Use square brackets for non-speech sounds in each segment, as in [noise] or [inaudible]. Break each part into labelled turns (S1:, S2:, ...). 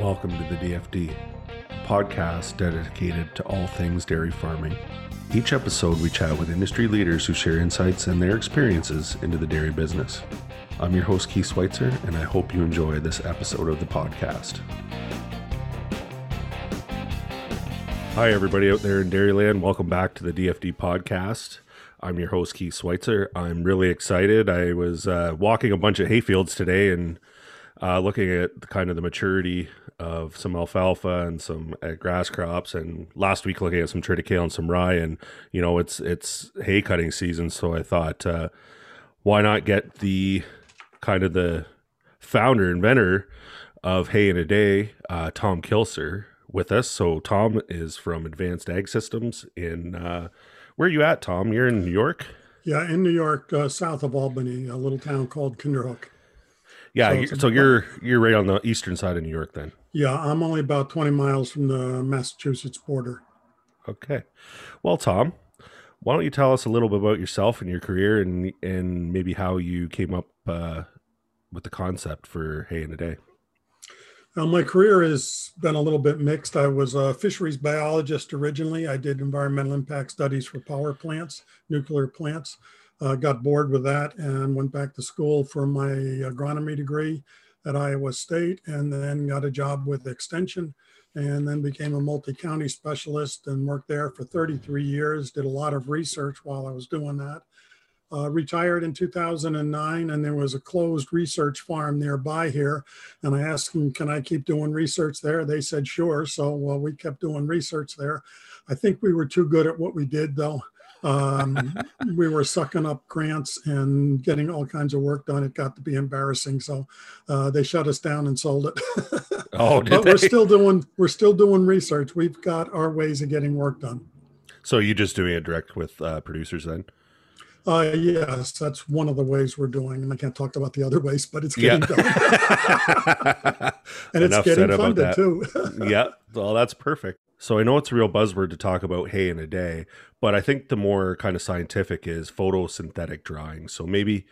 S1: Welcome to the DFD, podcast dedicated to all things dairy farming. Each episode, we chat with industry leaders who share insights and their experiences into the dairy business. I'm your host, Keith Schweitzer, and I hope you enjoy this episode of the podcast. Hi, everybody out there in Dairyland. Welcome back to the DFD podcast. I'm your host, Keith Schweitzer. I'm really excited. I was uh, walking a bunch of hayfields today and uh, looking at kind of the maturity of some alfalfa and some uh, grass crops, and last week looking at some triticale and some rye, and you know it's it's hay cutting season, so I thought, uh, why not get the kind of the founder inventor of Hay in a Day, uh, Tom Kilcer, with us. So Tom is from Advanced Ag Systems in uh, where are you at, Tom? You're in New York.
S2: Yeah, in New York, uh, south of Albany, a little town called Kinderhook.
S1: Yeah, so, you're, so you're you're right on the eastern side of New York then.
S2: Yeah, I'm only about 20 miles from the Massachusetts border.
S1: Okay. Well, Tom, why don't you tell us a little bit about yourself and your career and and maybe how you came up uh, with the concept for Hay in a Day?
S2: Now, my career has been a little bit mixed. I was a fisheries biologist originally. I did environmental impact studies for power plants, nuclear plants uh, got bored with that and went back to school for my agronomy degree at Iowa State and then got a job with Extension and then became a multi-county specialist and worked there for 33 years, did a lot of research while I was doing that. Uh, retired in 2009 and there was a closed research farm nearby here and i asked them can i keep doing research there they said sure so well, we kept doing research there i think we were too good at what we did though um, [laughs] we were sucking up grants and getting all kinds of work done. It got to be embarrassing, so uh, they shut us down and sold it. [laughs]
S1: oh,
S2: but
S1: they?
S2: we're still doing we're still doing research. We've got our ways of getting work done.
S1: So you just doing it direct with uh, producers then?
S2: Uh, yes, that's one of the ways we're doing, and I can't talk about the other ways, but it's getting yeah. done, [laughs] and
S1: Enough
S2: it's getting funded too. [laughs]
S1: yeah, well, that's perfect. So I know it's a real buzzword to talk about hay in a day, but I think the more kind of scientific is photosynthetic drying. So maybe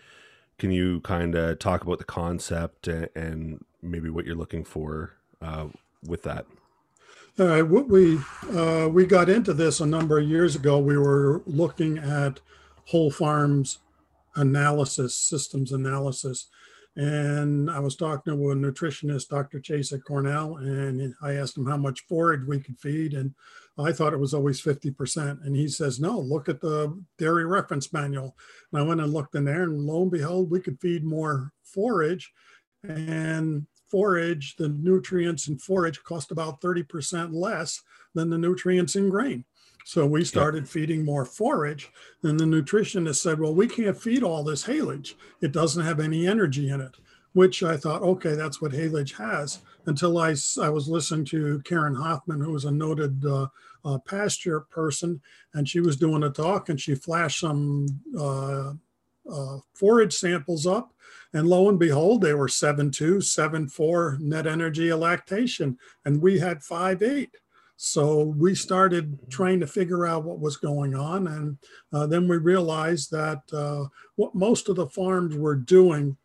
S1: can you kind of talk about the concept and maybe what you're looking for uh, with that?
S2: All right, what we uh, we got into this a number of years ago. We were looking at whole farms analysis, systems analysis, and I was talking to a nutritionist, Dr. Chase at Cornell, and I asked him how much forage we could feed. And I thought it was always 50%. And he says, no, look at the dairy reference manual. And I went and looked in there, and lo and behold, we could feed more forage. And forage, the nutrients in forage cost about 30% less than the nutrients in grain. So we started feeding more forage. And the nutritionist said, Well, we can't feed all this haylage. It doesn't have any energy in it, which I thought, okay, that's what haylage has. Until I, I was listening to Karen Hoffman, who was a noted uh, uh, pasture person, and she was doing a talk and she flashed some uh, uh forage samples up. And lo and behold, they were 7.2, 7.4 net energy lactation, and we had 5.8. So we started trying to figure out what was going on. And uh, then we realized that uh, what most of the farms were doing,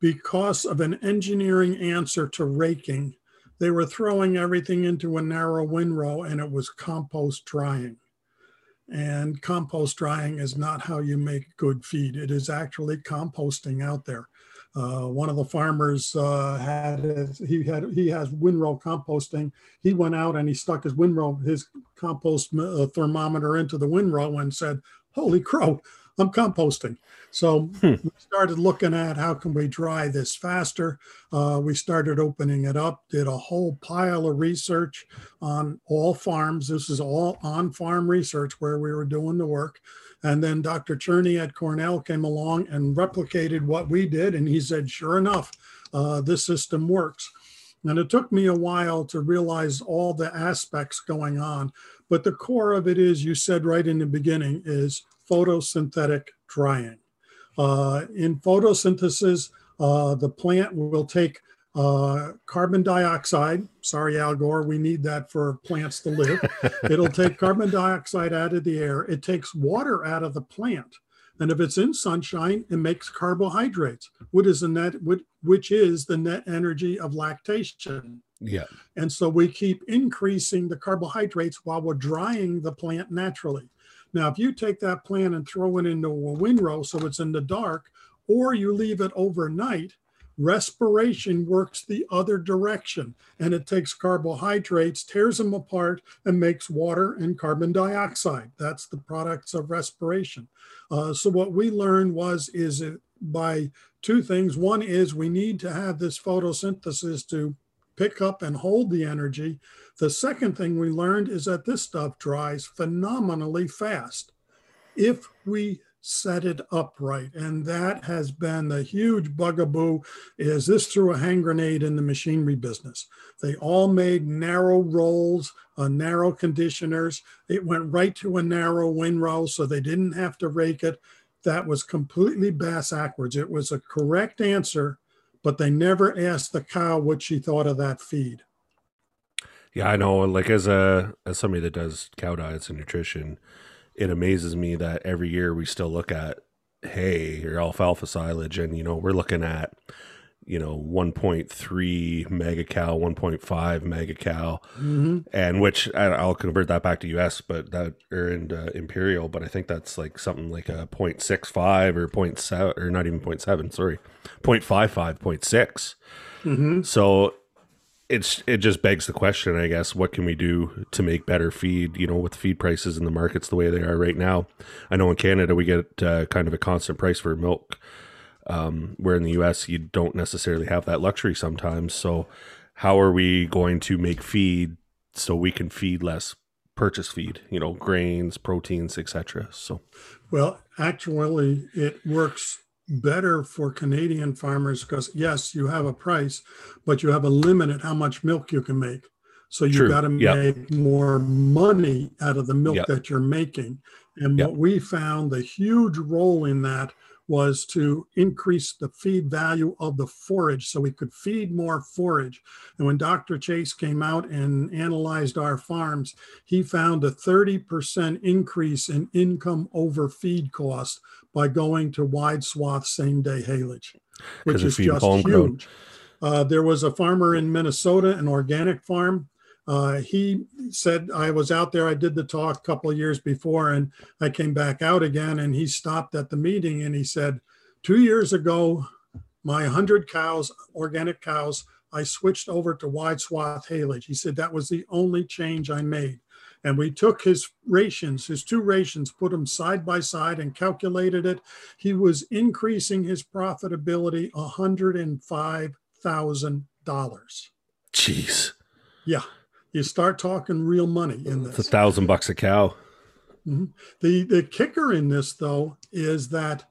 S2: because of an engineering answer to raking, they were throwing everything into a narrow windrow and it was compost drying. And compost drying is not how you make good feed. It is actually composting out there. Uh, one of the farmers uh, had his, he had he has windrow composting. He went out and he stuck his windrow his compost uh, thermometer into the windrow and said, "Holy crow, I'm composting." So hmm. we started looking at how can we dry this faster. Uh, we started opening it up. Did a whole pile of research on all farms. This is all on farm research where we were doing the work. And then Dr. Cherney at Cornell came along and replicated what we did. And he said, sure enough, uh, this system works. And it took me a while to realize all the aspects going on. But the core of it is, you said right in the beginning, is photosynthetic drying. Uh, in photosynthesis, uh, the plant will take uh, carbon dioxide. Sorry, Al Gore, we need that for plants to live. [laughs] It'll take carbon dioxide out of the air. It takes water out of the plant. And if it's in sunshine, it makes carbohydrates, which is the net, which is the net energy of lactation.
S1: Yeah.
S2: And so we keep increasing the carbohydrates while we're drying the plant naturally. Now, if you take that plant and throw it into a windrow so it's in the dark, or you leave it overnight, respiration works the other direction and it takes carbohydrates, tears them apart, and makes water and carbon dioxide. That's the products of respiration. Uh, so what we learned was is it by two things. One is we need to have this photosynthesis to pick up and hold the energy. The second thing we learned is that this stuff dries phenomenally fast if we set it up right. And that has been the huge bugaboo is this threw a hand grenade in the machinery business. They all made narrow rolls, uh, narrow conditioners. It went right to a narrow windrow, so they didn't have to rake it. That was completely bass backwards. It was a correct answer, but they never asked the cow what she thought of that feed.
S1: Yeah, I know. Like as a as somebody that does cow diets and nutrition, it amazes me that every year we still look at hay or alfalfa silage and you know we're looking at you know 1.3 mega cal 1.5 mega cal mm-hmm. and which i'll convert that back to us but that or in uh, imperial but i think that's like something like a 0.65 or 0.7 or not even 0.7 sorry 0.55 0.6 mm-hmm. so it's it just begs the question, I guess, what can we do to make better feed? You know, with feed prices in the markets the way they are right now. I know in Canada we get uh, kind of a constant price for milk, um, where in the U.S. you don't necessarily have that luxury sometimes. So, how are we going to make feed so we can feed less purchase feed? You know, grains, proteins, etc. So,
S2: well, actually, it works better for Canadian farmers because yes, you have a price, but you have a limit at how much milk you can make. So you got to yep. make more money out of the milk yep. that you're making. And yep. what we found the huge role in that was to increase the feed value of the forage so we could feed more forage. And when Dr. Chase came out and analyzed our farms, he found a 30% increase in income over feed cost by going to wide swath same day haylage, which is just huge. Uh, there was a farmer in Minnesota, an organic farm. Uh, he said, I was out there, I did the talk a couple of years before, and I came back out again. And he stopped at the meeting and he said, Two years ago, my 100 cows, organic cows, I switched over to wide swath haylage. He said that was the only change I made. And we took his rations, his two rations, put them side by side and calculated it. He was increasing his profitability $105,000.
S1: Jeez.
S2: Yeah. You start talking real money in this.
S1: It's a thousand bucks a cow.
S2: Mm-hmm. The, the kicker in this, though, is that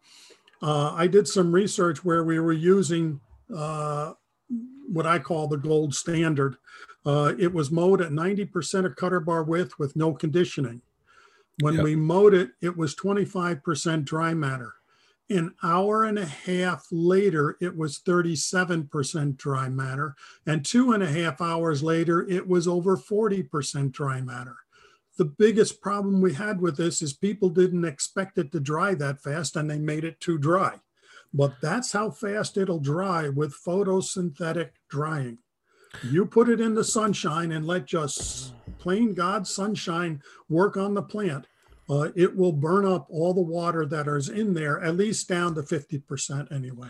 S2: uh, I did some research where we were using uh, what I call the gold standard uh, it was mowed at 90% of cutter bar width with no conditioning. When yep. we mowed it, it was 25% dry matter. An hour and a half later, it was 37% dry matter. And two and a half hours later, it was over 40% dry matter. The biggest problem we had with this is people didn't expect it to dry that fast and they made it too dry. But that's how fast it'll dry with photosynthetic drying. You put it in the sunshine and let just plain God sunshine work on the plant. Uh, it will burn up all the water that is in there, at least down to 50% anyway.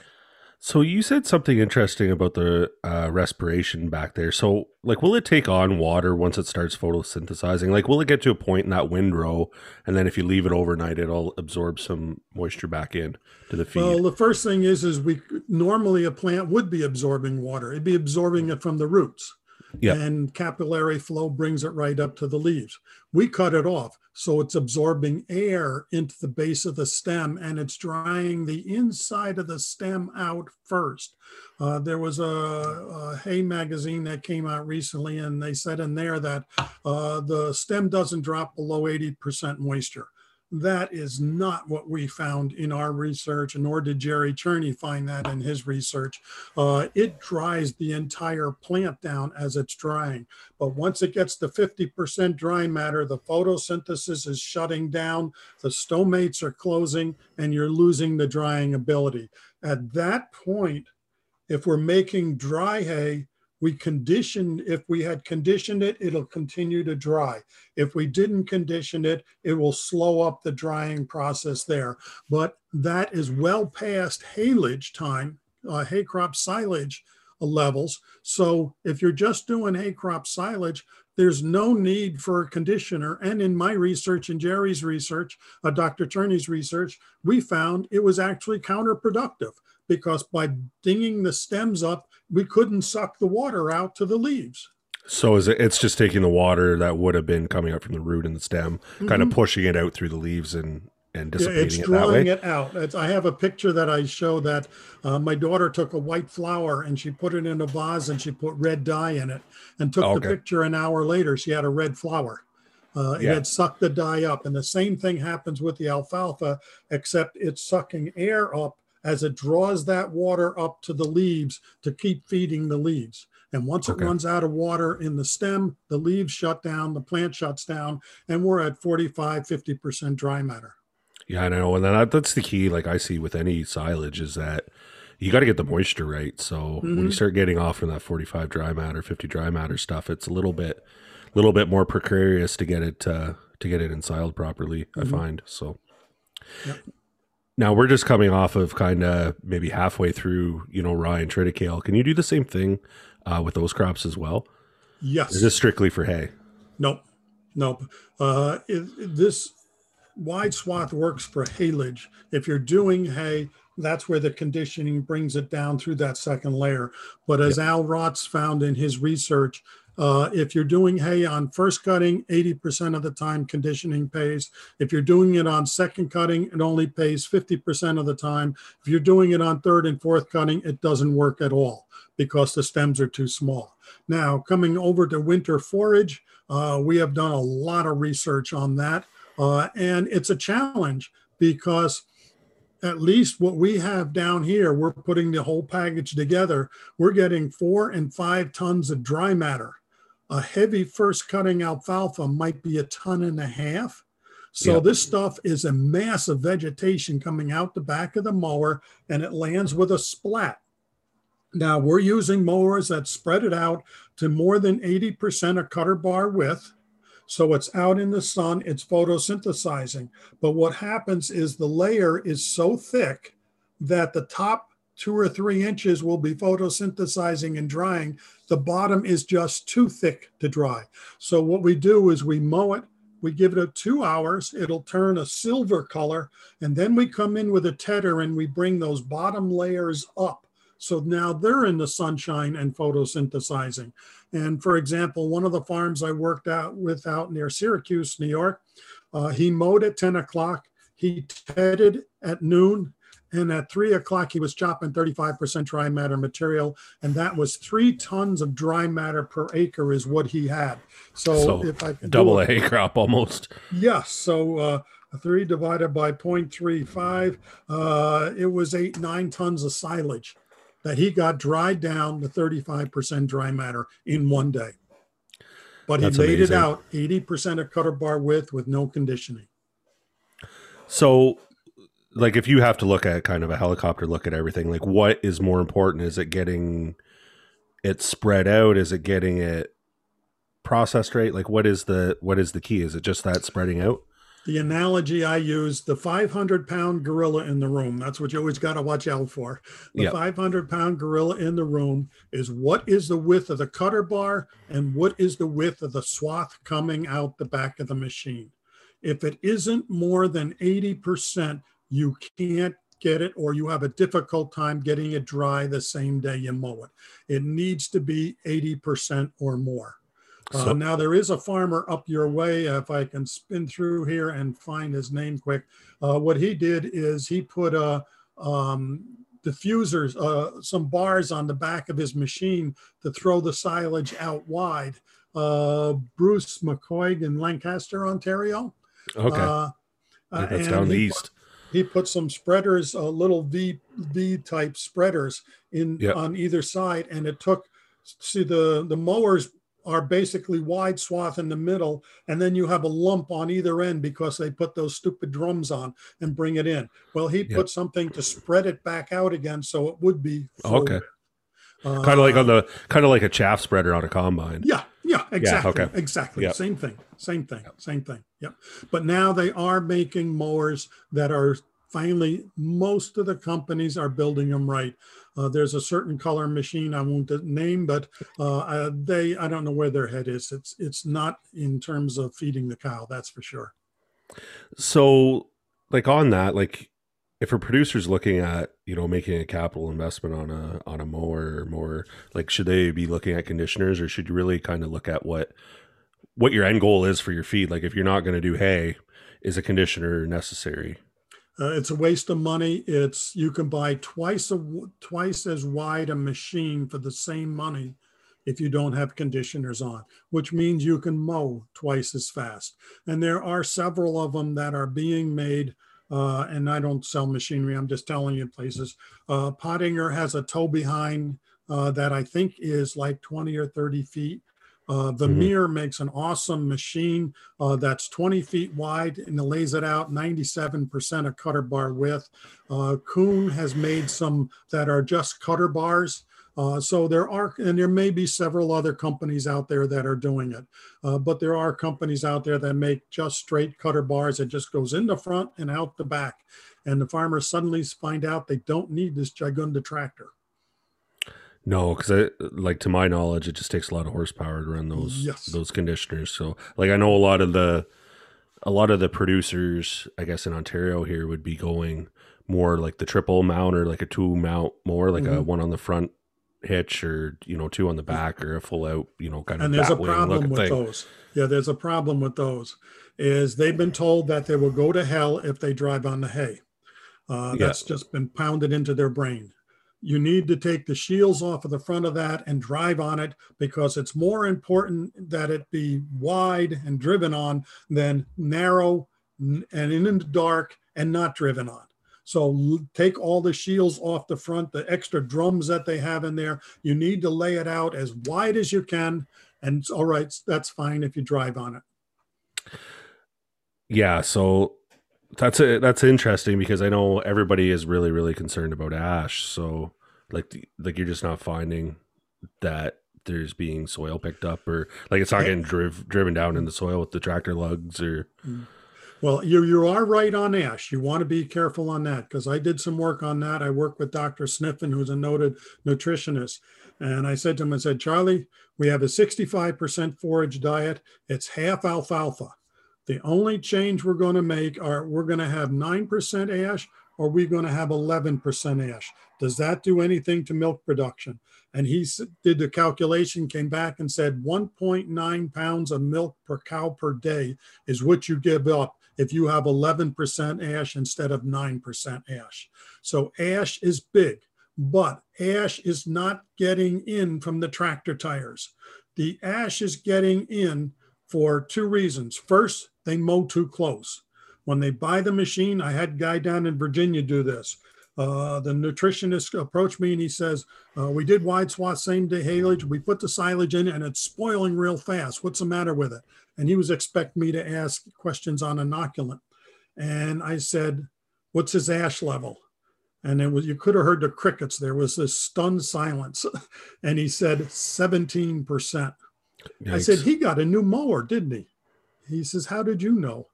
S1: So you said something interesting about the uh, respiration back there. So, like, will it take on water once it starts photosynthesizing? Like, will it get to a point in that windrow, and then if you leave it overnight, it'll absorb some moisture back in to the feed?
S2: Well, the first thing is, is we normally a plant would be absorbing water. It'd be absorbing it from the roots. Yeah. And capillary flow brings it right up to the leaves. We cut it off. So it's absorbing air into the base of the stem and it's drying the inside of the stem out first. Uh, there was a, a, hay magazine that came out recently, and they said in there that uh, the stem doesn't drop below 80% moisture. That is not what we found in our research, nor did Jerry Cherney find that in his research. Uh, it dries the entire plant down as it's drying. But once it gets to 50% dry matter, the photosynthesis is shutting down, the stomates are closing, and you're losing the drying ability. At that point, if we're making dry hay, we conditioned, if we had conditioned it, it'll continue to dry. If we didn't condition it, it will slow up the drying process there. But that is well past haylage time, uh, hay crop silage levels. So if you're just doing hay crop silage, there's no need for a conditioner. And in my research and Jerry's research, uh, Dr. Cherney's research, we found it was actually counterproductive because by dinging the stems up, we couldn't suck the water out to the leaves.
S1: So is it? It's just taking the water that would have been coming up from the root and the stem, mm-hmm. kind of pushing it out through the leaves and and dissipating
S2: it's
S1: it
S2: drawing it out. It's, I have a picture that I show that uh, my daughter took a white flower and she put it in a vase and she put red dye in it and took okay. the picture an hour later. She had a red flower. Uh, yeah. It had sucked the dye up, and the same thing happens with the alfalfa, except it's sucking air up as it draws that water up to the leaves to keep feeding the leaves. And once okay. it runs out of water in the stem, the leaves shut down, the plant shuts down, and we're at 45, 50% dry matter.
S1: Yeah, I know. And that, that's the key, like I see with any silage, is that you got to get the moisture right. So mm-hmm. when you mm-hmm. start getting off from that 45 dry matter, 50 dry matter stuff, it's a little bit, little bit more precarious to get it, uh, to get it ensiled properly, mm-hmm. I find. So, yep. Now we're just coming off of kind of maybe halfway through, you know, rye and triticale. Can you do the same thing uh, with those crops as well?
S2: Yes.
S1: Is this strictly for hay?
S2: Nope. Nope. Uh, it, this wide swath works for haylage. If you're doing hay, that's where the conditioning brings it down through that second layer. But as yep. Al Rotz found in his research, uh, if you're doing hay on first cutting, 80% of the time conditioning pays. If you're doing it on second cutting, it only pays 50% of the time. If you're doing it on third and fourth cutting, it doesn't work at all because the stems are too small. Now, coming over to winter forage, uh, we have done a lot of research on that. Uh, and it's a challenge because at least what we have down here, we're putting the whole package together. We're getting four and five tons of dry matter a heavy first cutting alfalfa might be a ton and a half. So yep. this stuff is a mass of vegetation coming out the back of the mower and it lands with a splat. Now we're using mowers that spread it out to more than 80% of cutter bar width. So it's out in the sun, it's photosynthesizing. But what happens is the layer is so thick that the top two or three inches will be photosynthesizing and drying. The bottom is just too thick to dry. So what we do is we mow it, we give it a two hours, it'll turn a silver color, and then we come in with a tedder and we bring those bottom layers up. So now they're in the sunshine and photosynthesizing. And for example, one of the farms I worked out with out near Syracuse, New York, uh, he mowed at 10 o'clock. He tedded at noon and at three o'clock, he was chopping 35% dry matter material. And that was three tons of dry matter per acre, is what he had. So, so if I
S1: double a hay [laughs] crop almost.
S2: Yes. So, uh, three divided by 0.35, uh, it was eight, nine tons of silage that he got dried down to 35% dry matter in one day. But he That's made amazing. it out 80% of cutter bar width with no conditioning.
S1: So like if you have to look at kind of a helicopter look at everything, like what is more important? Is it getting it spread out? Is it getting it processed right? Like what is the what is the key? Is it just that spreading out?
S2: The analogy I use, the 500 pound gorilla in the room. That's what you always got to watch out for. The yep. 500 pound gorilla in the room is what is the width of the cutter bar and what is the width of the swath coming out the back of the machine. If it isn't more than 80%, you can't get it or you have a difficult time getting it dry the same day you mow it. It needs to be 80% or more. Uh, so, uh, now there is a farmer up your way. If I can spin through here and find his name quick, uh, what he did is he put a um, diffusers, uh, some bars on the back of his machine to throw the silage out wide. Uh, Bruce McCoy in Lancaster, Ontario.
S1: Okay. Uh,
S2: Uh,
S1: That's down the
S2: he
S1: east.
S2: He put some spreaders, uh, little V V type spreaders in
S1: Yep.
S2: on either side, and it took. See the the mowers are basically wide swath in the middle, and then you have a lump on either end because they put those stupid drums on and bring it in. Well, he
S1: Yep.
S2: put something to spread it back out again, so it would be
S1: Okay.
S2: Uh,
S1: Kind of like on the kind of like a chaff spreader on a combine.
S2: yeah, yeah, exactly.
S1: okay.
S2: Exactly.
S1: Yep.
S2: Same thing. Same thing. Same thing. Yep. But now they are making mowers that are finally most of the companies are building them right. Uh, there's a certain color machine I won't name, but uh, uh, they I don't know where their head is. It's it's not in terms of feeding the cow. That's for sure.
S1: So, like on that, like if a producer's looking at you know making a capital investment on a on a mower or more, like should they be looking at conditioners or should you really kind of look at what what your end goal is for your feed? Like if you're not going to do hay, is a conditioner necessary?
S2: Uh, it's a waste of money. It's you can buy twice a twice as wide a machine for the same money if you don't have conditioners on, which means you can mow twice as fast. And there are several of them that are being made. Uh, and I don't sell machinery. I'm just telling you places. Uh, Pottinger has a tow behind uh, that I think is like 20 or 30 feet. Uh, Vermeer makes an awesome machine uh, that's 20 feet wide and it lays it out 97% of cutter bar width. Uh, Kuhn has made some that are just cutter bars. Uh, so there are, and there may be several other companies out there that are doing it, uh, but there are companies out there that make just straight cutter bars. that just goes in the front and out the back, and the farmers suddenly find out they don't need this Gigunda tractor.
S1: No, because I like to my knowledge, it just takes a lot of horsepower to run those
S2: Yes.
S1: those conditioners. So, like I know a lot of the a lot of the producers, I guess in Ontario here, would be going more like the triple mount or like a two mount more, like a
S2: Mhm.
S1: one on the front hitch or you know two on the back or a full out, you know, kind of.
S2: and there's a problem with
S1: thing.
S2: those yeah there's a problem with those is they've been told that they will go to hell if they drive on the hay uh,
S1: Yeah.
S2: that's just been pounded into their brain you need to take the shields off of the front of that and drive on it because it's more important that it be wide and driven on than narrow and in the dark and not driven on so l- take all the shields off the front the extra drums that they have in there you need to lay it out as wide as you can and it's all right that's fine if you drive on it
S1: Yeah, so that's it. That's interesting because I know everybody is really, really concerned about ash. So, like, the- like you're just not finding that there's being soil picked up, or like it's not getting driv- driven down in the soil with the tractor lugs, or mm.
S2: Well, you you are right on ash. You want to be careful on that because I did some work on that. I work with Dr. Sniffen, who's a noted nutritionist. And I said to him, I said, Charlie, we have a 65% forage diet. It's half alfalfa. The only change we're going to make are we're going to have 9% ash or we're going to have 11% ash. Does that do anything to milk production? And he did the calculation, came back and said 1.9 pounds of milk per cow per day is what you give up if you have 11% ash instead of 9% ash. So ash is big, but ash is not getting in from the tractor tires. The ash is getting in for two reasons. First, they mow too close. When they buy the machine, I had a guy down in Virginia do this. Uh, the nutritionist approached me and he says, uh, We did wide swath same day haylage. We put the silage in and it's spoiling real fast. What's the matter with it? And he was expecting me to ask questions on inoculant. And I said, What's his ash level? And it was you could have heard the crickets. There was this stunned silence. [laughs] And he said 17%. I said, he got a new mower, didn't he? He says, How did you know?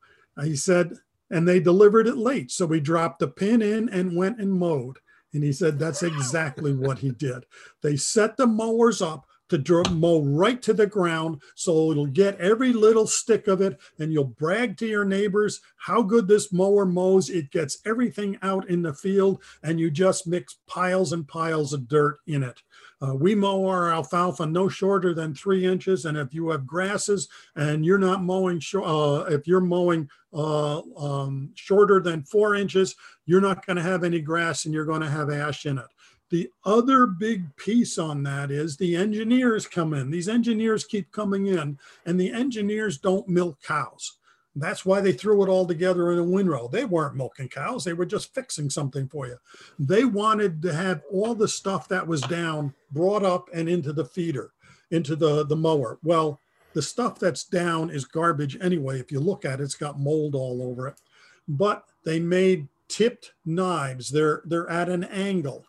S2: He said, and they delivered it late. So we dropped the pin in and went and mowed. And he said, That's exactly what he did. They set the mowers up to dr- mow right to the ground so it'll get every little stick of it and you'll brag to your neighbors how good this mower mows it gets everything out in the field and you just mix piles and piles of dirt in it uh, we mow our alfalfa no shorter than three inches and if you have grasses and you're not mowing uh, if you're mowing uh, um, shorter than four inches you're not going to have any grass and you're going to have ash in it the other big piece on that is the engineers come in. These engineers keep coming in, and the engineers don't milk cows. That's why they threw it all together in a windrow. They weren't milking cows, they were just fixing something for you. They wanted to have all the stuff that was down brought up and into the feeder, into the, the mower. Well, the stuff that's down is garbage anyway. If you look at it, it's got mold all over it. But they made tipped knives. They're they're at an angle.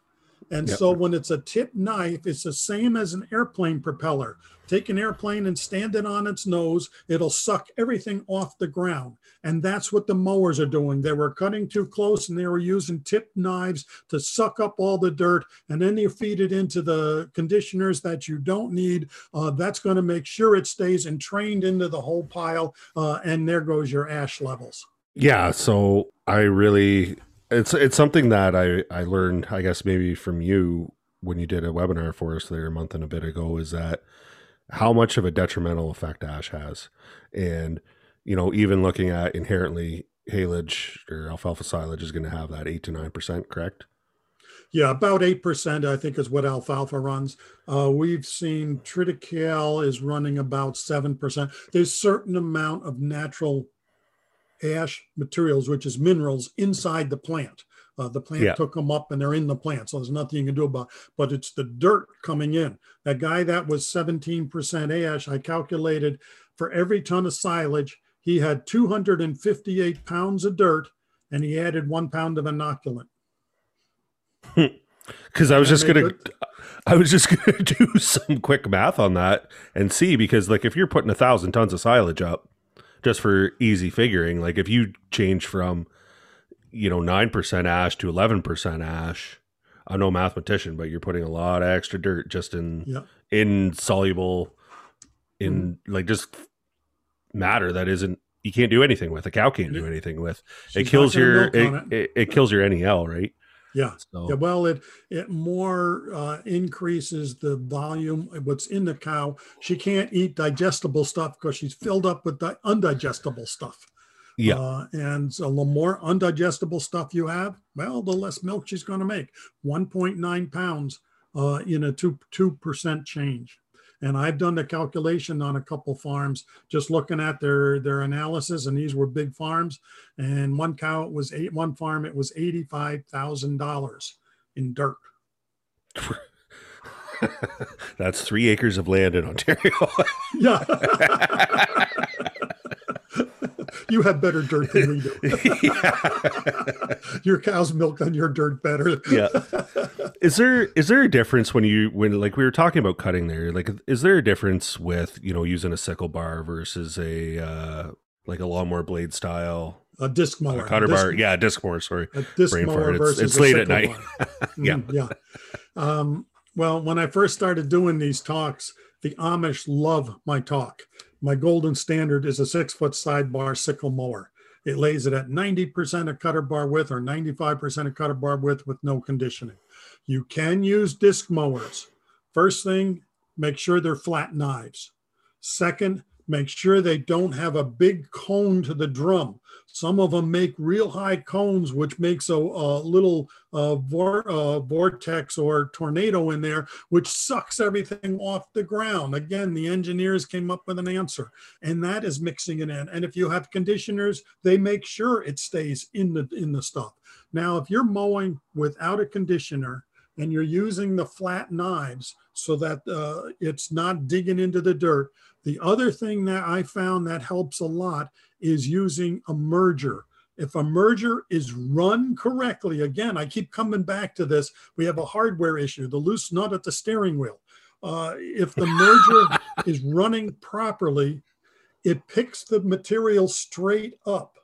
S2: And
S1: Yep.
S2: so when it's a tip knife, it's the same as an airplane propeller. Take an airplane and stand it on its nose, it'll suck everything off the ground. And that's what the mowers are doing. They were cutting too close and they were using tipped knives to suck up all the dirt. And then you feed it into the conditioners that you don't need. Uh, that's going to make sure it stays entrained into the whole pile. Uh, and there goes your ash levels.
S1: Yeah, so I really it's it's something that I I learned I guess maybe from you when you did a webinar for us there a month and a bit ago is that how much of a detrimental effect ash has. And you know, even looking at inherently haylage or alfalfa silage is going to have that 8 to 9%, correct?
S2: Yeah, about 8%, I think, is what alfalfa runs. Uh, we've seen triticale is running about 7%. There's certain amount of natural ash materials, which is minerals, inside the plant. Uh, the plant
S1: Yeah.
S2: took them up and they're in the plant, so there's nothing you can do about. But it's the dirt coming in. That guy that was 17% ash, I calculated for every ton of silage, he had 258 pounds of dirt, and he added one pound of inoculant. [laughs]
S1: Because [laughs] I was just gonna, I was just gonna do some quick math on that and see because like if you're putting a thousand tons of silage up, just for easy figuring, like if you change from, you know, nine percent ash to eleven percent ash, I'm no mathematician, but you're putting a lot of extra dirt just in
S2: Yeah.
S1: insoluble, in mm-hmm. like just matter that isn't you can't do anything with. A cow can't do anything with.
S2: She's
S1: it kills your it, it, it kills your NEL, right?
S2: Yeah.
S1: So
S2: Yeah, well, it it more uh, increases the volume of what's in the cow. She can't eat digestible stuff because she's filled up with di- undigestible stuff.
S1: yeah.
S2: Uh, and so the more undigestible stuff you have, well, the less milk she's going to make. 1.9 pounds uh, in a two two percent change. And I've done the calculation on a couple farms, just looking at their their analysis, and these were big farms. And one cow it was eight. One farm it was eighty five thousand dollars in dirt. [laughs]
S1: That's three acres of land in Ontario.
S2: Yeah. [laughs] [laughs] you have better dirt than we do. [laughs] your cow's milk on your dirt better.
S1: yeah. Is there is there a difference when you when like we were talking about cutting there? Like is there a difference with, you know, using a sickle bar versus a uh like a lawnmower blade style
S2: A disc mower.
S1: a cutter
S2: disc,
S1: bar? Yeah, disc mower, sorry.
S2: A disc
S1: brain
S2: mower
S1: fart. It's-
S2: versus
S1: it's
S2: a
S1: late at night. [laughs] Yeah.
S2: Mm, yeah. Um, well, when I first started doing these talks, the Amish love my talk. My golden standard is a six foot sidebar sickle mower. It lays it at 90% of cutter bar width or 95% of cutter bar width with no conditioning. You can use disc mowers. First thing, make sure they're flat knives. Second, make sure they don't have a big cone to the drum. Some of them make real high cones, which makes a, a little uh, vor, uh, vortex or tornado in there, which sucks everything off the ground. Again, the engineers came up with an answer, and that is mixing it in. And if you have conditioners, they make sure it stays in the in the stuff. Now, if you're mowing without a conditioner and you're using the flat knives so that uh, it's not digging into the dirt, the other thing that I found that helps a lot is using a merger. If a merger is run correctly, again, I keep coming back to this. We have a hardware issue, the loose nut at the steering wheel. Uh, if the merger [laughs] is running properly, it picks the material straight up.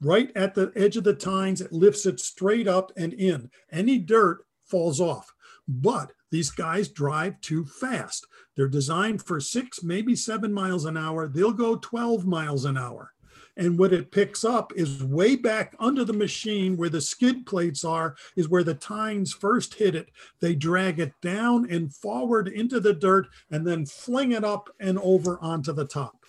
S2: Right at the edge of the tines, it lifts it straight up and in. Any dirt falls off. But these guys drive too fast. They're designed for six, maybe seven miles an hour. They'll go 12 miles an hour. And what it picks up is way back under the machine where the skid plates are, is where the tines first hit it. They drag it down and forward into the dirt and then fling it up and over onto the top.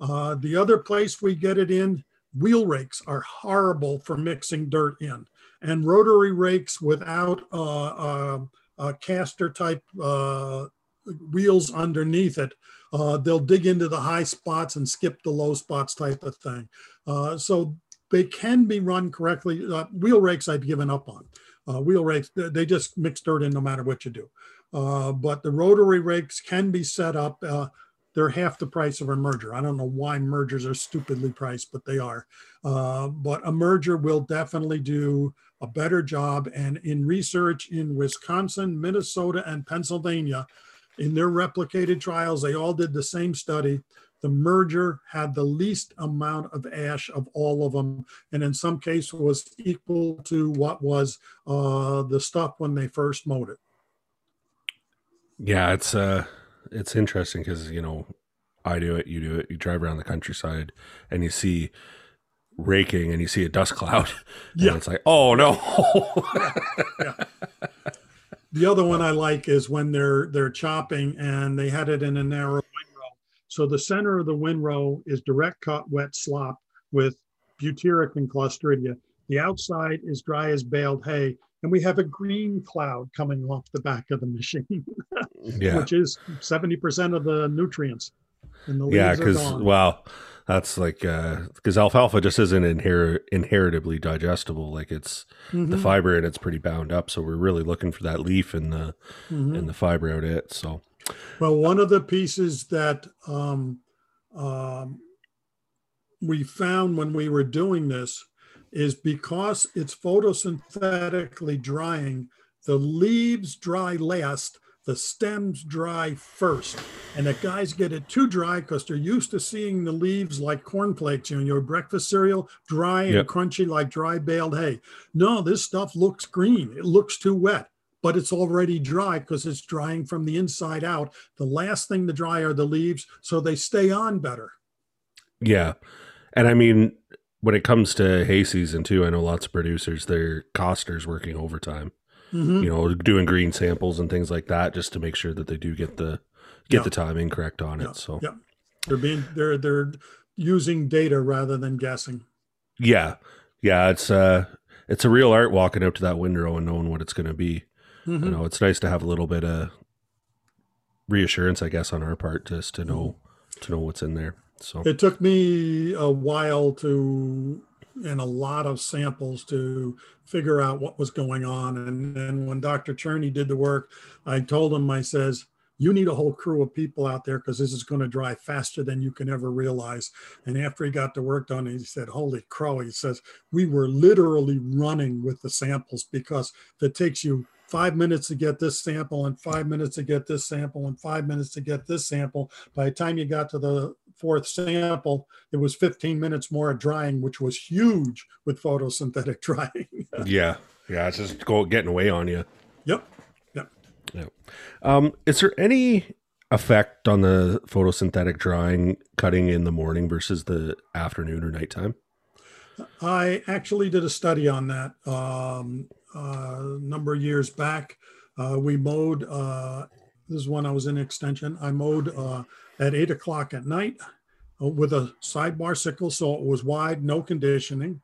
S2: Uh, the other place we get it in, wheel rakes are horrible for mixing dirt in. And rotary rakes without uh, uh, uh, caster type uh, wheels underneath it Uh, they'll dig into the high spots and skip the low spots type of thing. Uh, so they can be run correctly. Uh, wheel rakes I've given up on. Uh, wheel rakes, they just mix dirt in no matter what you do. But the rotary rakes can be set up. They're half the price of a merger. I don't know why mergers are stupidly priced, but they are. But a merger will definitely do a better job. And in research in Wisconsin, Minnesota, and Pennsylvania, in their replicated trials, they all did the same study. The merger had the least amount of ash of all of them, and in some cases was equal to what was uh, the stuff when they first mowed it.
S1: Yeah, it's uh it's interesting because you know I do it, you do it. You drive around the countryside and you see raking and you see a dust cloud. [laughs] Yeah, it's like oh no. yeah. [laughs]
S2: Yeah. The other one I like is when they're they're chopping and they had it in a narrow windrow. So the center of the windrow is direct cut wet slop with butyric and clostridia. The outside is dry as baled hay, and we have a green cloud coming off the back of the machine, [laughs] yeah. which is 70% of the nutrients.
S1: And the leaves yeah, because, well, that's like, because uh, alfalfa just isn't inher- inheritably digestible. Like it's mm-hmm. the fiber and it's pretty bound up. So we're really looking for that leaf and the, mm-hmm. and the fiber out of it. So,
S2: well, one of the pieces that, um, um, we found when we were doing this is because it's photosynthetically drying, the leaves dry last, the stems dry first. And the guys get it too dry because they're used to seeing the leaves like cornflakes, you know, your breakfast cereal, dry and yep. crunchy like dry baled hay. No, this stuff looks green. It looks too wet, but it's already dry because it's drying from the inside out. The last thing to dry are the leaves, so they stay on better.
S1: Yeah. And I mean, when it comes to hay season too, I know lots of producers, their Kosters working overtime. Mm-hmm. You know, doing green samples and things like that, just to make sure that they do get the get yeah. the timing correct on
S2: yeah.
S1: it. So
S2: yeah, they're being they're they're using data rather than guessing.
S1: Yeah, yeah, it's uh it's a real art walking out to that window and knowing what it's going to be. Mm-hmm. You know, it's nice to have a little bit of reassurance, I guess, on our part, just to know mm-hmm. to know what's in there. So
S2: it took me a while to and a lot of samples to figure out what was going on. And then when Dr. Cherney did the work, I told him, I says, you need a whole crew of people out there because this is going to dry faster than you can ever realize. And after he got the work done, he said, Holy crow. He says, We were literally running with the samples because it takes you five minutes to get this sample and five minutes to get this sample and five minutes to get this sample. By the time you got to the fourth sample, it was 15 minutes more of drying, which was huge with photosynthetic [laughs] drying.
S1: yeah. Yeah. It's just go, getting away on you.
S2: Yep. Yep.
S1: Yep. Um, is there any effect on the photosynthetic drying cutting in the morning versus the afternoon or nighttime?
S2: I actually did a study on that. Um, a number of years back. Uh, we mowed, uh, this is when I was in extension. I mowed uh, at eight o'clock at night uh, with a sidebar sickle, so it was wide, no conditioning.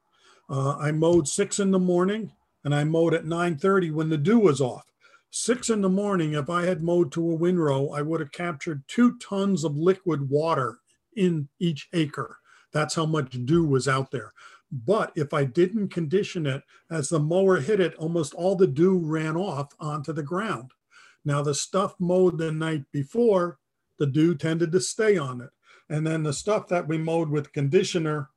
S2: Uh, I mowed six in the morning and I mowed at 9.30 when the dew was off. Six in the morning, if I had mowed to a windrow, I would have captured two tons of liquid water in each acre. That's how much dew was out there. But if I didn't condition it, as the mower hit it, almost all the dew ran off onto the ground. Now, the stuff mowed the night before, the dew tended to stay on it. And then the stuff that we mowed with conditioner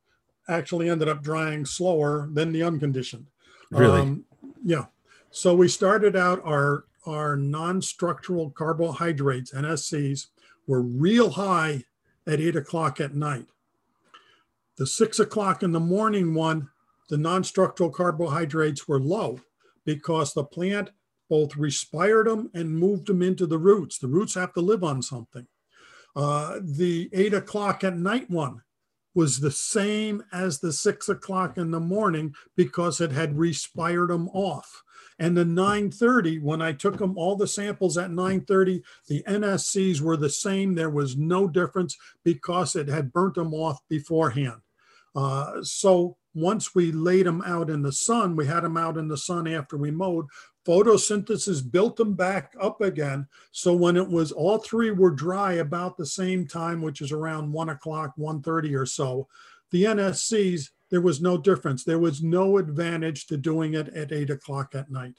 S2: actually ended up drying slower than the unconditioned.
S1: Really? Um,
S2: yeah. So we started out our our non-structural carbohydrates NSCs were real high at eight o'clock at night. The six o'clock in the morning one, the non structural carbohydrates were low because the plant both respired them and moved them into the roots. The roots have to live on something. Uh, the eight o'clock at night one was the same as the six o'clock in the morning because it had respired them off. And the 930, when I took them all the samples at 930, the NSCs were the same. There was no difference because it had burnt them off beforehand. Uh, so once we laid them out in the sun, we had them out in the sun after we mowed. Photosynthesis built them back up again. So when it was all three were dry about the same time, which is around one o'clock, 1.30 or so, the NSCs, there was no difference. There was no advantage to doing it at eight o'clock at night.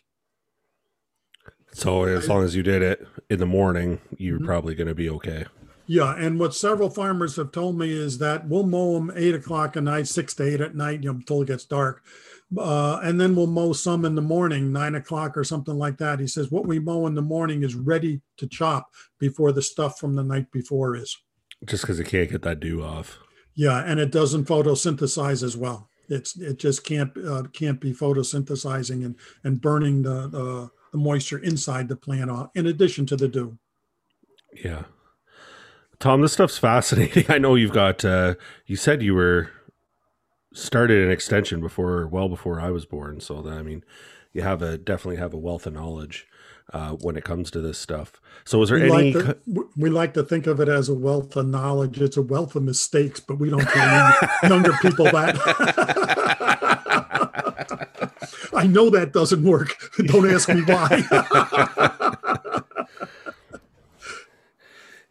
S1: So as long as you did it in the morning, you're mm-hmm. probably going to be okay.
S2: Yeah, and what several farmers have told me is that we'll mow them eight o'clock at night, six to eight at night, you know, until it gets dark, uh, and then we'll mow some in the morning, nine o'clock or something like that. He says what we mow in the morning is ready to chop before the stuff from the night before is.
S1: Just because it can't get that dew off.
S2: Yeah, and it doesn't photosynthesize as well. It's it just can't uh, can't be photosynthesizing and and burning the, the the moisture inside the plant off, in addition to the dew.
S1: Yeah. Tom, this stuff's fascinating. [laughs] I know you've got. Uh, you said you were started an extension before, well before I was born. So that, I mean, you have a definitely have a wealth of knowledge uh, when it comes to this stuff. So, is there
S2: we
S1: any?
S2: Like to, we like to think of it as a wealth of knowledge. It's a wealth of mistakes, but we don't tell younger [laughs] people that. [laughs] I know that doesn't work. [laughs] Don't ask me why.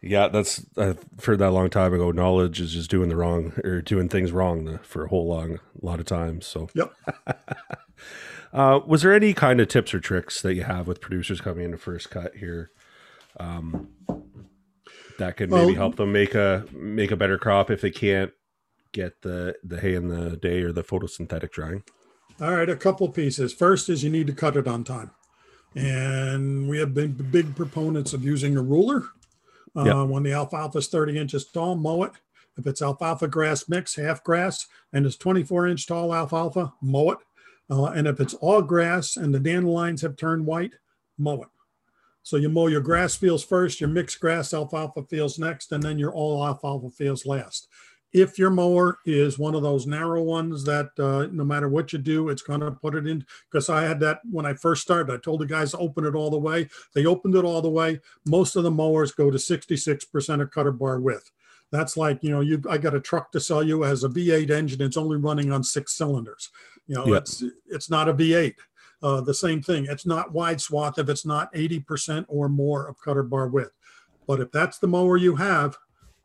S1: Yeah, that's I've heard that a long time ago. Knowledge is just doing the wrong or doing things wrong for a whole long lot of times. So,
S2: yep. [laughs]
S1: uh, was there any kind of tips or tricks that you have with producers coming into first cut here, um, that could maybe well, help them make a make a better crop if they can't get the the hay in the day or the photosynthetic drying?
S2: All right, a couple pieces. First is you need to cut it on time, and we have been big proponents of using a ruler uh, yep. When the alfalfa is 30 inches tall, mow it. If it's alfalfa grass mix, half grass, and it's 24 inch tall alfalfa, mow it. Uh, and if it's all grass and the dandelions have turned white, mow it. So you mow your grass fields first, your mixed grass alfalfa fields next, and then your all alfalfa fields last if your mower is one of those narrow ones that uh, no matter what you do, it's going to put it in. Because I had that when I first started. I told the guys to open it all the way. They opened it all the way. Most of the mowers go to 66% of cutter bar width. That's like, you know, you I got a truck to sell you as a V8 engine. It's only running on six cylinders. You know, yep. it's it's not a V8. Uh, the same thing. It's not wide swath if it's not 80% or more of cutter bar width. But if that's the mower you have,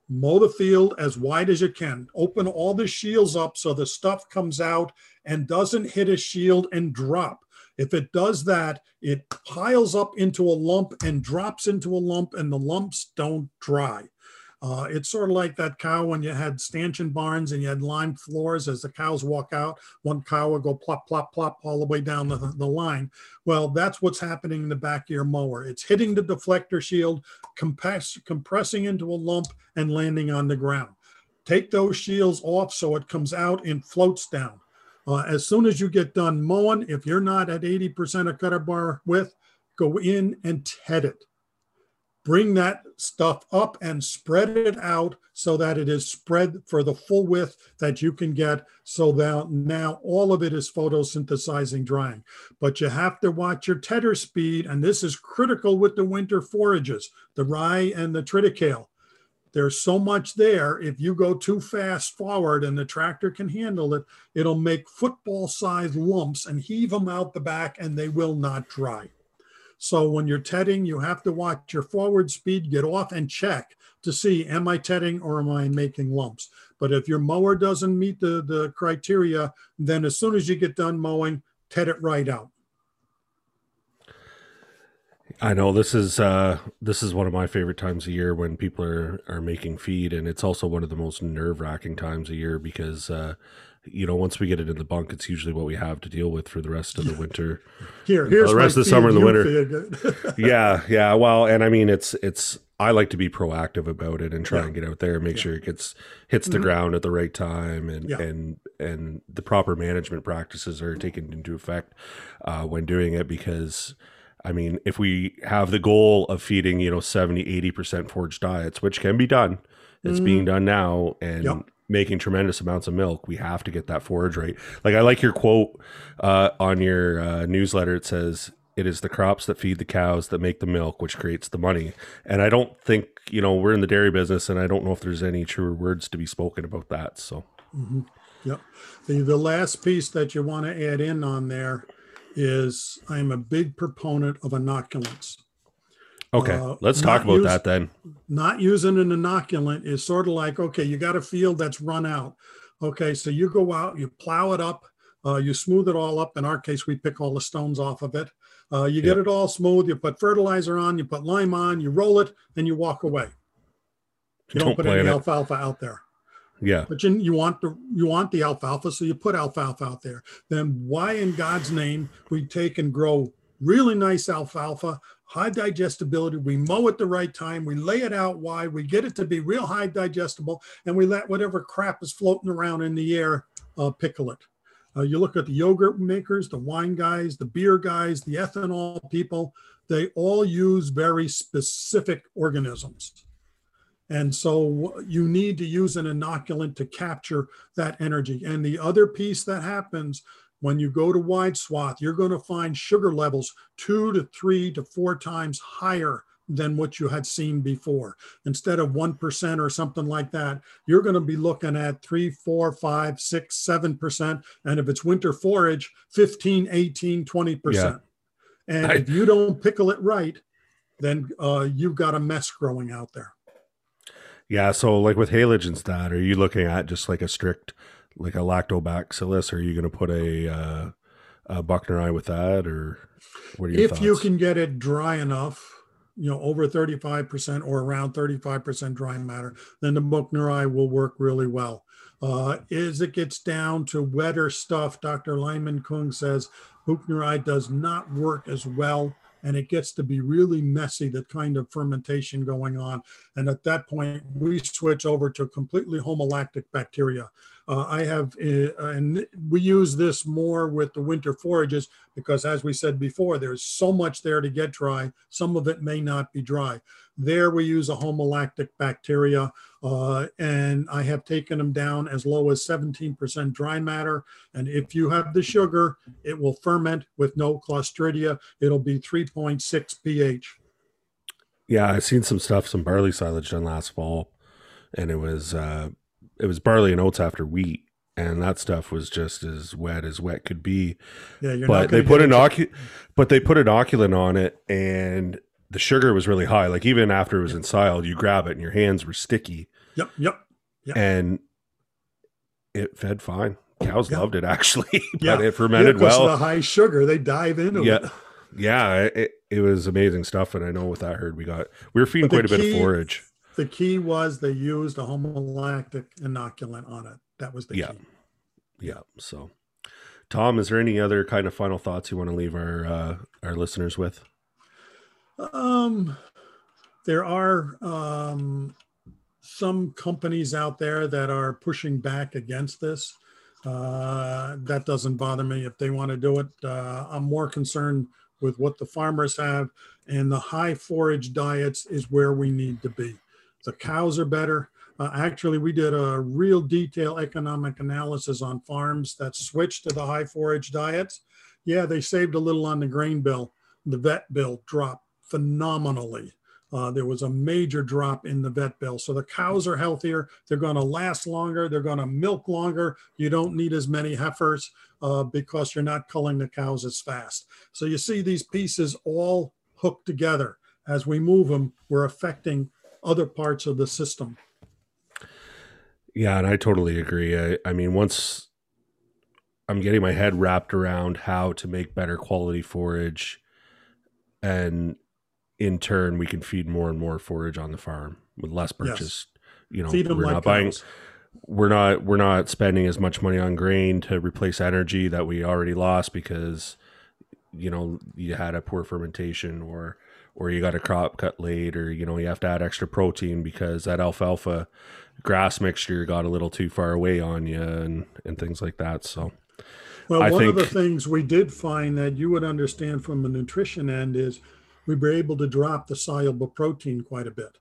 S2: mow the field as wide as you can. Open all the shields up so the stuff comes out and doesn't hit a shield and drop. If it does that, it piles up into a lump and drops into a lump, and the lumps don't dry. Uh, it's sort of like that cow when you had stanchion barns and you had lime floors as the cows walk out. One cow would go plop, plop, plop all the way down the, the line. Well, that's what's happening in the back of your mower. It's hitting the deflector shield, compress, compressing into a lump, and landing on the ground. Take those shields off so it comes out and floats down. Uh, as soon as you get done mowing, if you're not at 80% of cutter bar width, go in and ted it bring that stuff up and spread it out so that it is spread for the full width that you can get so that now all of it is photosynthesizing drying. But you have to watch your tedder speed and this is critical with the winter forages the rye and the triticale. There's so much there. If you go too fast forward and the tractor can handle it it'll make football sized lumps and heave them out the back and they will not dry so when you're tedding, you have to watch your forward speed, get off and check to see, am I tedding or am I making lumps? But if your mower doesn't meet the, the criteria, then as soon as you get done mowing, ted it right out.
S1: I know this is uh, this is one of my favorite times of year when people are, are making feed, and it's also one of the most nerve wracking times of year because uh, you know, once we get it in the bunk, it's usually what we have to deal with for the rest of the winter. [laughs]
S2: Here, here's
S1: the rest of the summer and the winter. [laughs] yeah, yeah. Well, and I mean, it's it's. I like to be proactive about it and try yeah. and get out there and make yeah. sure it gets hits the mm-hmm. ground at the right time and yeah. and and the proper management practices are taken into effect uh, when doing it because. I mean, if we have the goal of feeding, you know, 70, 80% forage diets, which can be done, it's mm. being done now. And yep making tremendous amounts of milk, we have to get that forage right. Like I like your quote uh, on your uh, newsletter. It says, "It is the crops that feed the cows that make the milk, which creates the money." And I don't think you know we're in the dairy business, and I don't know if there's any truer words to be spoken about that. So,
S2: mm-hmm. Yep. The, the last piece that you want to add in on there is I'm a big proponent of inoculants.
S1: Okay,
S2: Uh,
S1: let's talk about
S2: use-
S1: that then.
S2: Not using an inoculant is sort of like, okay, you got a field that's run out. Okay, so you go out, you plow it up, uh, you smooth it all up. In our case, we pick all the stones off of it. Uh, you get
S1: Yeah.
S2: it all smooth, you put fertilizer on, you put lime on, you roll it, and you walk away. You don't,
S1: Don't
S2: put any
S1: it.
S2: alfalfa out there.
S1: Yeah,
S2: But you, you want the you want the alfalfa, so you put alfalfa out there. Then why in God's name we take and grow really nice alfalfa, high digestibility. We mow at the right time. We lay it out wide. We get it to be real high digestible, and we let whatever crap is floating around in the air uh, pickle it. Uh, you look at the yogurt makers, the wine guys, the beer guys, the ethanol people. They all use very specific organisms. And so you need to use an inoculant to capture that energy. And the other piece that happens when you go to wide swath, you're going to find sugar levels two to three to four times higher than what you had seen before. Instead of 1% or something like that, you're going to be looking at three, four, five, six, seven percent. And if it's winter forage, 15, 18, 20%.
S1: Yeah.
S2: And
S1: I-
S2: if you don't pickle it right, then uh, you've got a mess growing out there.
S1: yeah. So like with haylages, that are you looking at just like a strict, like a lactobacillus? Are you going to put a uh, a Buchneri with that, or what are your
S2: if
S1: thoughts?
S2: you can get it dry enough, you know, over 35% or around 35% dry matter, then the Buchneri will work really well. Uh, as it gets down to wetter stuff, Dr. Limin Kung says Buchneri does not work as well. And it gets to be really messy, the kind of fermentation going on. And at that point, we switch over to completely homolactic bacteria. Uh, I have, uh, and we use this more with the winter forages because, as we said before, there's so much there to get dry. Some of it may not be dry. There, we use a homolactic bacteria, uh, and I have taken them down as low as 17% dry matter. And if you have the sugar, it will ferment with no Clostridia. It'll be 3.6 pH.
S1: Yeah, I've seen some stuff, some barley silage done last fall, and it was uh it was barley and oats after wheat, and that stuff was just as wet as wet could be.
S2: Yeah, you're
S1: but they put an ocu- but they put an inoculant on it, and the sugar was really high. Like even after it was ensiled, you grab it and your hands were sticky,
S2: Yep, yep. Yeah.
S1: and it fed fine. Cows
S2: Yeah.
S1: loved it [laughs] actually, but
S2: Yeah.
S1: it fermented
S2: Yeah,
S1: well.
S2: the high sugar, they dive into
S1: yeah
S2: it.
S1: yeah it, it was amazing stuff and i know with that herd we got we were feeding quite a bit of forage
S2: The key was they used a homolactic inoculant on it. That was the
S1: Yeah.
S2: key.
S1: yeah so tom is there any other kind of final thoughts you want to leave our uh our listeners with
S2: Um, there are um, some companies out there that are pushing back against this. Uh, that doesn't bother me if they want to do it. Uh, I'm more concerned with what the farmers have, and the high forage diets is where we need to be. The cows are better. Uh, actually, we did a real detailed economic analysis on farms that switched to the high forage diets. Yeah, they saved a little on the grain bill. The vet bill dropped phenomenally. Uh, there was a major drop in the vet bill. So the cows are healthier. They're going to last longer. They're going to milk longer. You don't need as many heifers uh, because you're not culling the cows as fast. So you see these pieces all hooked together. As we move them, we're affecting other parts of the system.
S1: yeah and i totally agree i, I mean once i'm getting my head wrapped around how to make better quality forage and in turn we can feed more and more forage on the farm with less
S2: Yes.
S1: purchase you know
S2: Feed
S1: we're
S2: like
S1: not buying
S2: cows.
S1: we're not we're not spending as much money on grain to replace energy that we already lost because you know you had a poor fermentation or or you got a crop cut late or you know you have to add extra protein because that alfalfa grass mixture got a little too far away on you and and things like that so
S2: Well,
S1: I
S2: one of the things we did find that you would understand from a nutrition end is we were able to drop the soluble protein quite a bit.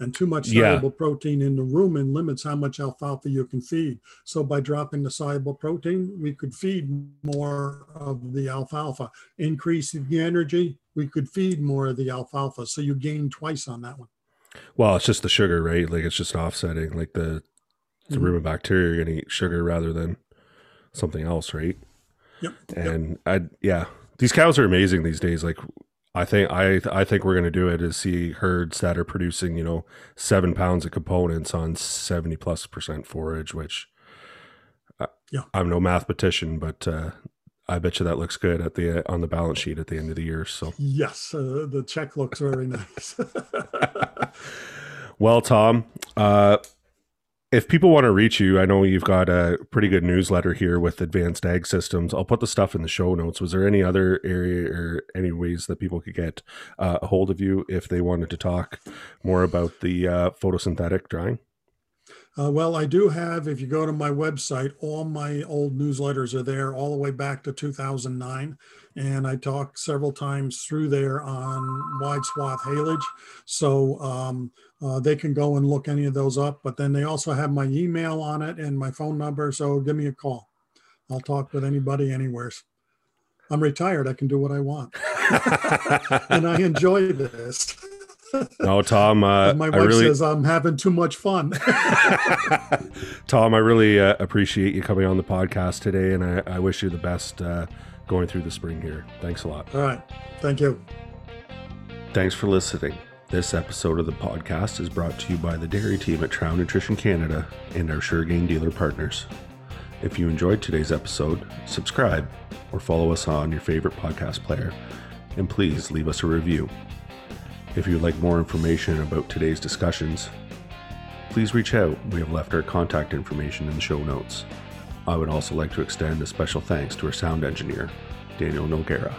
S2: And too much
S1: Yeah.
S2: soluble protein in the rumen limits how much alfalfa you can feed. So by dropping the soluble protein, we could feed more of the alfalfa. Increasing the energy, we could feed more of the alfalfa. So you gain twice on that one.
S1: well it's just the sugar right like it's just offsetting like the It's a mm-hmm. rumen bacteria. You're gonna eat sugar rather than something else, right?
S2: Yep.
S1: And I, yeah, these cows are amazing these days. Like, I think I I think we're gonna do it is see herds that are producing you know seven pounds of components on seventy plus percent forage, which I,
S2: Yeah.
S1: I'm no mathematician, but uh, I bet you that looks good at the on the balance sheet at the end of the year. So.
S2: Yes, uh, the check looks very [laughs] nice. [laughs]
S1: Well, Tom, uh, if people want to reach you, I know you've got a pretty good newsletter here with Advanced Ag Systems. I'll put the stuff in the show notes. Was there any other area or any ways that people could get uh, a hold of you if they wanted to talk more about the uh, photosynthetic drying?
S2: Uh, well, I do have, if you go to my website, all my old newsletters are there all the way back to 2009. And I talk several times through there on wide swath haylage. So um, uh, they can go and look any of those up. But then they also have my email on it and my phone number. So give me a call. I'll talk with anybody, anywheres. I'm retired. I can do what I want. [laughs] and I enjoy this.
S1: No, Tom. Uh,
S2: my
S1: I
S2: wife
S1: really,
S2: says I'm having too much fun. [laughs]
S1: Tom, I really uh, appreciate you coming on the podcast today, and I, I wish you the best uh, going through the spring here. Thanks a lot.
S2: All right. Thank you.
S1: Thanks for listening. This episode of the podcast is brought to you by the dairy team at Trouw Nutrition Canada and our Shur-Gain dealer partners. If you enjoyed today's episode, subscribe or follow us on your favorite podcast player, and please leave us a review. If you would like more information about today's discussions, please reach out. We have left our contact information in the show notes. I would also like to extend a special thanks to our sound engineer, Daniel Noguera.